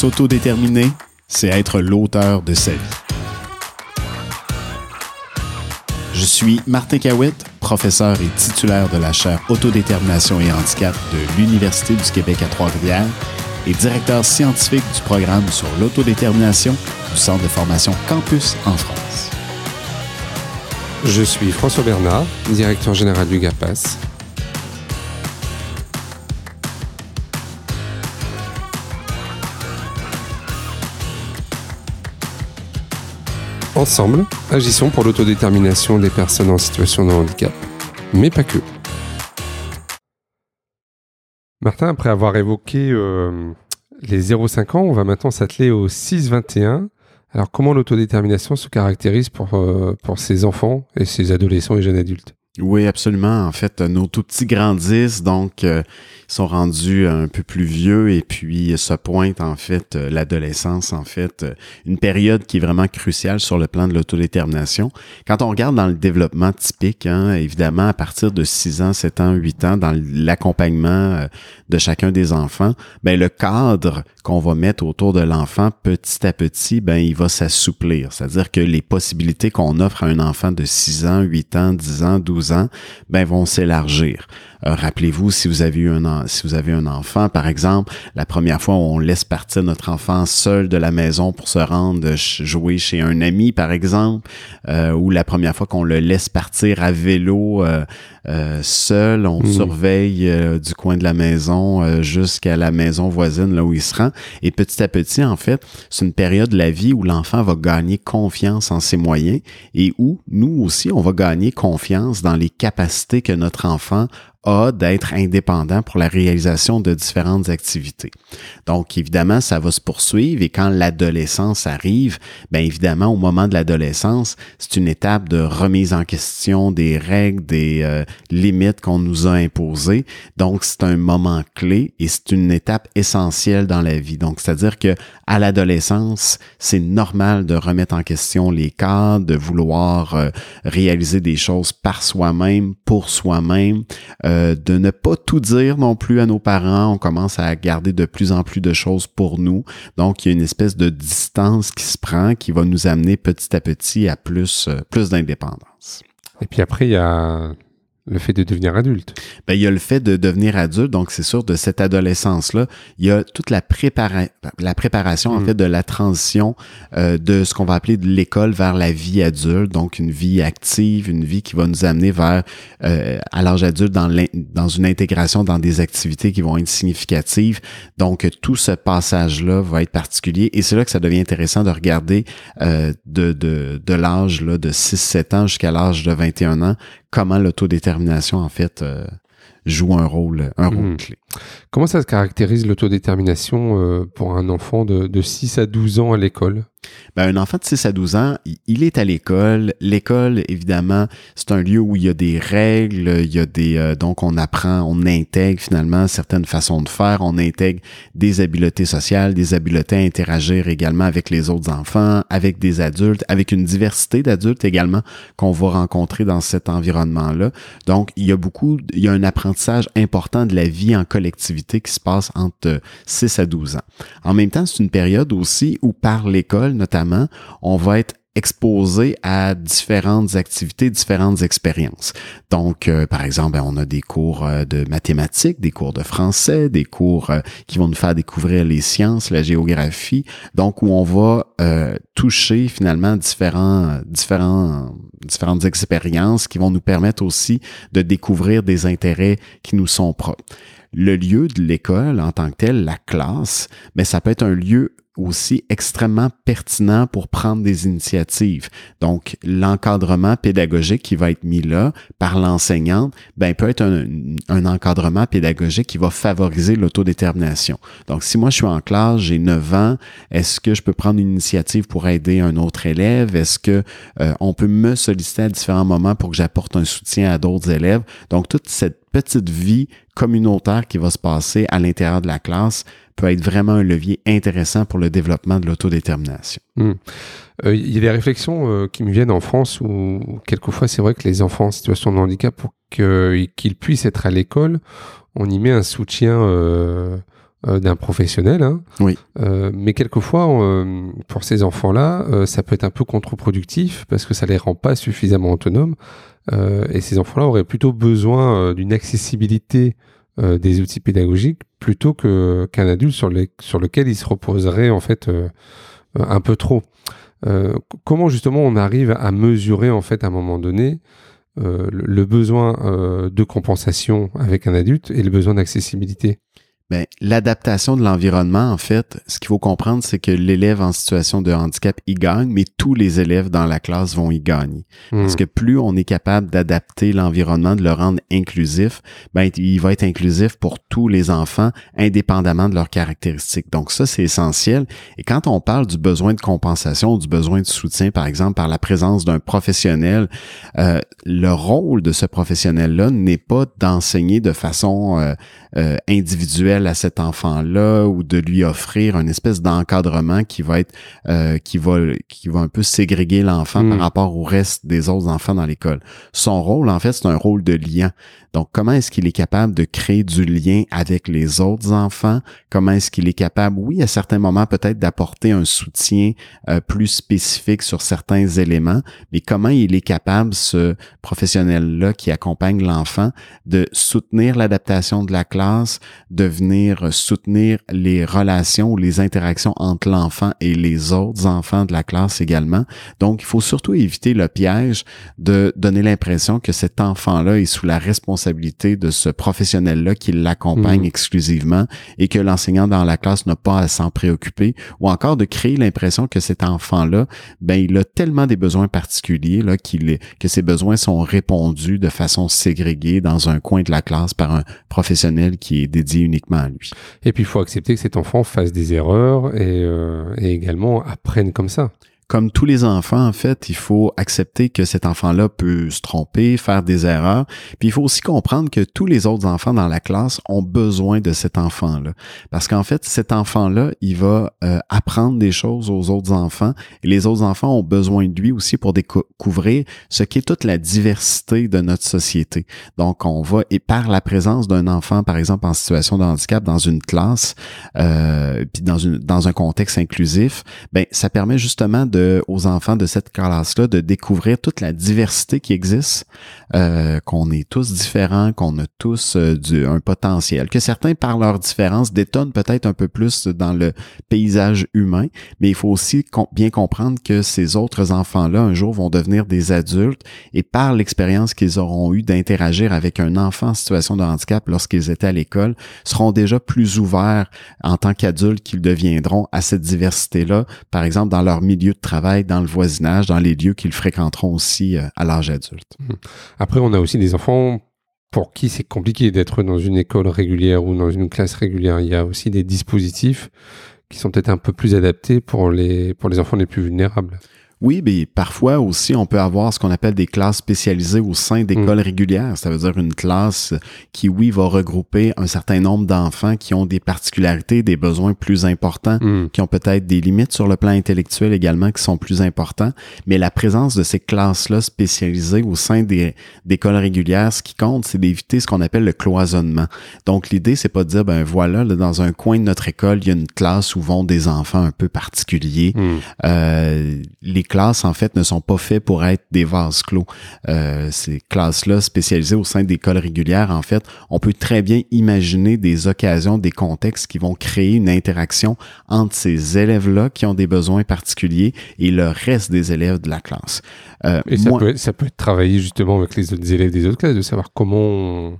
S'autodéterminer, c'est être l'auteur de sa vie. Je suis Martin Cawitt, professeur et titulaire de la chaire Autodétermination et handicap de l'Université du Québec à Trois-Rivières et directeur scientifique du programme sur l'autodétermination du Centre de formation Campus en France. Je suis François Bernard, directeur général du GAPAS. Ensemble, agissons pour l'autodétermination des personnes en situation de handicap, mais pas que. Martin, après avoir évoqué euh, les 0,5 ans, on va maintenant s'atteler aux 6-21. Alors, comment l'autodétermination se caractérise pour, euh, pour ces enfants et ces adolescents et jeunes adultes? Oui, absolument. En fait, nos tout petits grandissent, donc euh, sont rendus un peu plus vieux et puis se pointe en fait euh, l'adolescence, en fait, euh, une période qui est vraiment cruciale sur le plan de l'autodétermination. Quand on regarde dans le développement typique, hein, évidemment, à partir de 6 ans, 7 ans, 8 ans, dans l'accompagnement euh, de chacun des enfants, ben, le cadre qu'on va mettre autour de l'enfant petit à petit, ben, il va s'assouplir. C'est-à-dire que les possibilités qu'on offre à un enfant de 6 ans, 8 ans, 10 ans, 12 ben, vont s'élargir. Rappelez-vous, si vous avez un enfant, par exemple, la première fois où on laisse partir notre enfant seul de la maison pour se rendre jouer chez un ami, par exemple, euh, ou la première fois qu'on le laisse partir à vélo euh, euh, seul, on hmm. surveille du coin de la maison jusqu'à la maison voisine là où il se rend. Et petit à petit, en fait, c'est une période de la vie où l'enfant va gagner confiance en ses moyens et où nous aussi, on va gagner confiance dans les capacités que notre enfant a d'être indépendant pour la réalisation de différentes activités. Donc, évidemment, ça va se poursuivre et quand l'adolescence arrive, bien évidemment, au moment de l'adolescence, c'est une étape de remise en question des règles, des euh, limites qu'on nous a imposées. Donc, c'est un moment clé et c'est une étape essentielle dans la vie. Donc, c'est-à-dire que à l'adolescence, c'est normal de remettre en question les cadres, de vouloir euh, réaliser des choses par soi-même, pour soi-même. Euh, euh, de ne pas tout dire non plus à nos parents. On commence à garder de plus en plus de choses pour nous. Donc, il y a une espèce de distance qui se prend, qui va nous amener petit à petit à plus, euh, plus d'indépendance. Et puis après, il y a le fait de devenir adulte. Ben, il y a le fait de devenir adulte, donc c'est sûr, de cette adolescence-là, il y a toute la, la préparation, en mm. fait, de la transition euh, de ce qu'on va appeler de l'école vers la vie adulte, donc une vie active, une vie qui va nous amener vers, euh, à l'âge adulte, dans, dans une intégration dans des activités qui vont être significatives. Donc, tout ce passage-là va être particulier et c'est là que ça devient intéressant de regarder euh, de, de, de l'âge de 6-7 ans jusqu'à l'âge de 21 ans, comment l'autodétermination, en fait, euh, joue un rôle, un rôle hmm. clé. Comment ça se caractérise l'autodétermination euh, pour un enfant de, de 6 à 12 ans à l'école? Ben, un enfant de 6 à 12 ans, il est à l'école. L'école, évidemment, c'est un lieu où il y a des règles, il y a des euh, donc on apprend, on intègre finalement certaines façons de faire, on intègre des habiletés sociales, des habiletés à interagir également avec les autres enfants, avec des adultes, avec une diversité d'adultes également qu'on va rencontrer dans cet environnement-là. Donc, il y a beaucoup, il y a un apprentissage important de la vie en collectivité qui se passe entre 6 à 12 ans. En même temps, c'est une période aussi où par l'école notamment, on va être exposé à différentes activités, différentes expériences. Donc, euh, par exemple, ben, on a des cours euh, de mathématiques, des cours de français, des cours euh, qui vont nous faire découvrir les sciences, la géographie, donc où on va toucher finalement différents, différentes expériences qui vont nous permettre aussi de découvrir des intérêts qui nous sont propres le lieu de l'école en tant que tel, la classe, mais ben, ça peut être un lieu aussi extrêmement pertinent pour prendre des initiatives. Donc, l'encadrement pédagogique qui va être mis là par l'enseignante, ben, peut être un, encadrement pédagogique qui va favoriser l'autodétermination. Donc, si moi je suis en classe, j'ai 9 ans, est-ce que je peux prendre une initiative pour aider un autre élève? Est-ce que euh, on peut me solliciter à différents moments pour que j'apporte un soutien à d'autres élèves? Donc, toute cette petite vie communautaire qui va se passer à l'intérieur de la classe peut être vraiment un levier intéressant pour le développement de l'autodétermination. Hmm. Euh, il y a des réflexions euh, qui me viennent en France où, quelquefois c'est vrai que les enfants en situation de handicap, pour qu'ils puissent être à l'école, on y met un soutien euh, d'un professionnel. Hein. Oui. mais quelquefois, pour ces enfants-là, ça peut être un peu contre-productif parce que ça les rend pas suffisamment autonomes. et ces enfants-là auraient plutôt besoin d'une accessibilité des outils pédagogiques plutôt que qu'un adulte sur, les, sur lequel ils se reposeraient en fait un peu trop. comment justement on arrive à mesurer en fait à un moment donné euh, le besoin euh, de compensation avec un adulte et le besoin d'accessibilité? Ben, l'adaptation de l'environnement, en fait, ce qu'il faut comprendre, c'est que l'élève en situation de handicap y gagne, mais tous les élèves dans la classe vont y gagner. Parce hmm. que plus on est capable d'adapter l'environnement, de le rendre inclusif, ben, il va être inclusif pour tous les enfants, indépendamment de leurs caractéristiques. Donc ça, c'est essentiel. Et quand on parle du besoin de compensation, du besoin de soutien, par exemple, par la présence d'un professionnel, euh, le rôle de ce professionnel-là n'est pas d'enseigner de façon euh, euh, individuelle à cet enfant-là ou de lui offrir une espèce d'encadrement qui va être euh, qui va qui va un peu ségréguer l'enfant par hmm. rapport au reste des autres enfants dans l'école. Son rôle en fait, c'est un rôle de lien. Donc comment est-ce qu'il est capable de créer du lien avec les autres enfants? Comment est-ce qu'il est capable oui à certains moments peut-être d'apporter un soutien euh, plus spécifique sur certains éléments, mais comment il est capable ce professionnel là qui accompagne l'enfant de soutenir l'adaptation de la classe, de venir soutenir les relations ou les interactions entre l'enfant et les autres enfants de la classe également. Donc, il faut surtout éviter le piège de donner l'impression que cet enfant-là est sous la responsabilité de ce professionnel-là qui l'accompagne mmh. exclusivement et que l'enseignant dans la classe n'a pas à s'en préoccuper ou encore de créer l'impression que cet enfant-là, ben, il a tellement des besoins particuliers, là, qu'il que ses besoins sont répondus de façon ségrégée dans un coin de la classe par un professionnel qui est dédié uniquement Et puis il faut accepter que cet enfant fasse des erreurs et, euh, et également apprenne comme ça comme tous les enfants, en fait, il faut accepter que cet enfant-là peut se tromper, faire des erreurs. Puis il faut aussi comprendre que tous les autres enfants dans la classe ont besoin de cet enfant-là. Parce qu'en fait, cet enfant-là, il va euh, apprendre des choses aux autres enfants et les autres enfants ont besoin de lui aussi pour découvrir ce qui est toute la diversité de notre société. Donc, on va, et par la présence d'un enfant, par exemple, en situation de handicap dans une classe, euh, puis dans, une, dans un contexte inclusif, ben, ça permet justement de aux enfants de cette classe-là de découvrir toute la diversité qui existe, euh, qu'on est tous différents, qu'on a tous euh, du, un potentiel, que certains par leur différence détonnent peut-être un peu plus dans le paysage humain, mais il faut aussi bien comprendre que ces autres enfants-là un jour vont devenir des adultes et par l'expérience qu'ils auront eu d'interagir avec un enfant en situation de handicap lorsqu'ils étaient à l'école, seront déjà plus ouverts en tant qu'adultes qu'ils deviendront à cette diversité-là, par exemple dans leur milieu de travail dans le voisinage, dans les lieux qu'ils fréquenteront aussi euh, à l'âge adulte. Mmh. Après, on a aussi des enfants pour qui c'est compliqué d'être dans une école régulière ou dans une classe régulière. Il y a aussi des dispositifs qui sont peut-être un peu plus adaptés pour les, pour les enfants les plus vulnérables. Oui, mais parfois aussi, on peut avoir ce qu'on appelle des classes spécialisées au sein d'écoles mm. régulières. Ça veut dire une classe qui, oui, va regrouper un certain nombre d'enfants qui ont des particularités, des besoins plus importants, mm. qui ont peut-être des limites sur le plan intellectuel également qui sont plus importants. Mais la présence de ces classes-là spécialisées au sein des écoles régulières, ce qui compte, c'est d'éviter ce qu'on appelle le cloisonnement. Donc, l'idée, c'est pas de dire, ben voilà, dans un coin de notre école, il y a une classe où vont des enfants un peu particuliers. Mm. Euh, les classes, en fait, ne sont pas faites pour être des vases clos. Euh, ces classes-là, spécialisées au sein d'écoles régulières, en fait, on peut très bien imaginer des occasions, des contextes qui vont créer une interaction entre ces élèves-là qui ont des besoins particuliers et le reste des élèves de la classe. Euh, et ça, peut être, ça peut être travaillé justement avec les autres élèves des autres classes, de savoir comment,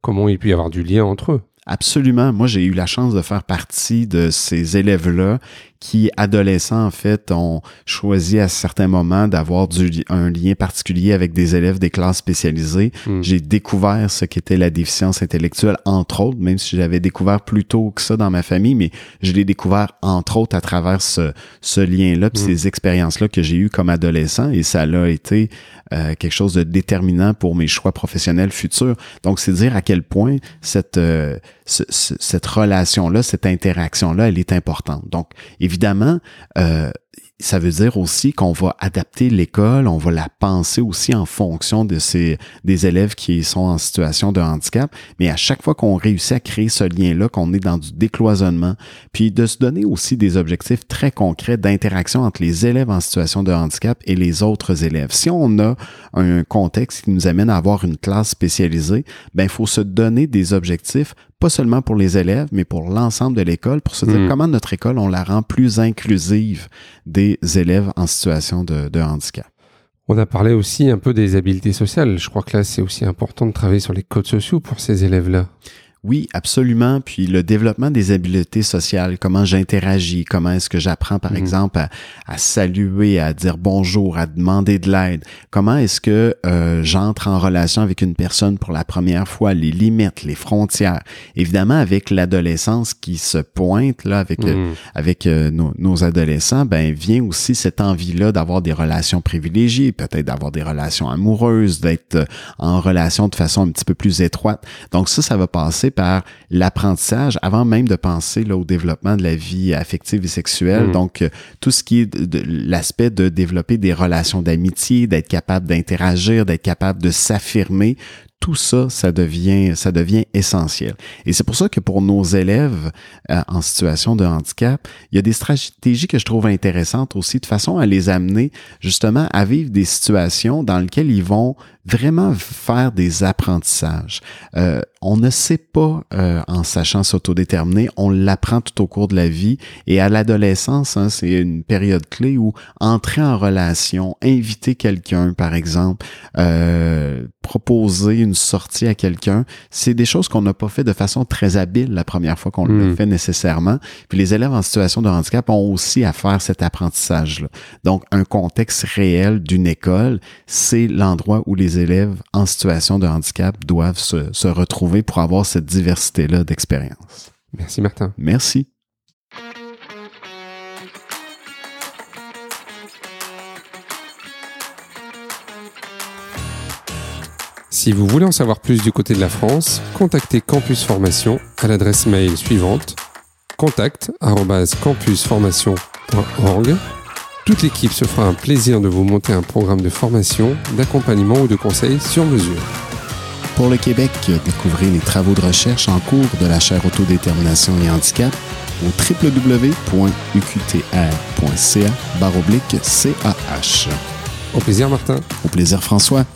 comment il peut y avoir du lien entre eux. Absolument. Moi, j'ai eu la chance de faire partie de ces élèves-là qui, adolescents, en fait, ont choisi à certains moments d'avoir un lien particulier avec des élèves des classes spécialisées. Hmm. J'ai découvert ce qu'était la déficience intellectuelle, entre autres, même si j'avais découvert plus tôt que ça dans ma famille, mais je l'ai découvert, entre autres, à travers ce, ce lien-là, puis hmm. ces expériences-là que j'ai eues comme adolescent, et ça a été euh, quelque chose de déterminant pour mes choix professionnels futurs. Donc, c'est dire à quel point cette, euh, cette relation-là, cette interaction-là, elle est importante. Donc, évidemment, euh, ça veut dire aussi qu'on va adapter l'école, on va la penser aussi en fonction de ces des élèves qui sont en situation de handicap. Mais à chaque fois qu'on réussit à créer ce lien-là, qu'on est dans du décloisonnement, puis de se donner aussi des objectifs très concrets d'interaction entre les élèves en situation de handicap et les autres élèves. Si on a un contexte qui nous amène à avoir une classe spécialisée, ben il faut se donner des objectifs pas seulement pour les élèves, mais pour l'ensemble de l'école, pour se dire Mm. comment notre école, on la rend plus inclusive des élèves en situation de, de handicap. On a parlé aussi un peu des habiletés sociales. Je crois que là, c'est aussi important de travailler sur les codes sociaux pour ces élèves-là. Oui, absolument. Puis le développement des habiletés sociales, comment j'interagis, comment est-ce que j'apprends, par Mhm. exemple, à, à saluer, à dire bonjour, à demander de l'aide. Comment est-ce que euh, j'entre en relation avec une personne pour la première fois, les limites, les frontières? Évidemment, avec l'adolescence qui se pointe là, avec euh, Mhm. avec euh, nos, nos adolescents, ben vient aussi cette envie-là d'avoir des relations privilégiées, peut-être d'avoir des relations amoureuses, d'être euh, en relation de façon un petit peu plus étroite. Donc ça, ça va passer par l'apprentissage avant même de penser là, au développement de la vie affective et sexuelle. Mhm. Donc euh, tout ce qui est de, de l'aspect de développer des relations d'amitié, d'être capable d'interagir, d'être capable de s'affirmer, tout ça, ça devient, essentiel. Et c'est pour ça que pour nos élèves euh, en situation de handicap, il y a des stratégies que je trouve intéressantes aussi, de façon à les amener justement à vivre des situations dans lesquelles ils vont vraiment faire des apprentissages. Euh, on ne sait pas euh, en sachant s'autodéterminer, on l'apprend tout au cours de la vie. Et à l'adolescence, hein, c'est une période clé où entrer en relation, inviter quelqu'un, par exemple, euh, proposer une sortie à quelqu'un, c'est des choses qu'on n'a pas fait de façon très habile la première fois qu'on Mm. l'a fait nécessairement. Puis les élèves en situation de handicap ont aussi à faire cet apprentissage-là. Donc, un contexte réel d'une école, c'est l'endroit où les élèves en situation de handicap doivent se, se retrouver pour avoir cette diversité-là d'expérience. Merci Martin. Merci. Si vous voulez en savoir plus du côté de la France, contactez Campus Formation à l'adresse mail suivante contact@campusformation.org. Toute l'équipe se fera un plaisir de vous monter un programme de formation, d'accompagnement ou de conseil sur mesure. Pour le Québec, découvrez les travaux de recherche en cours de la chaire Autodétermination et Handicap au www.uqtr.ca CAH. Au plaisir Martin. Au plaisir François.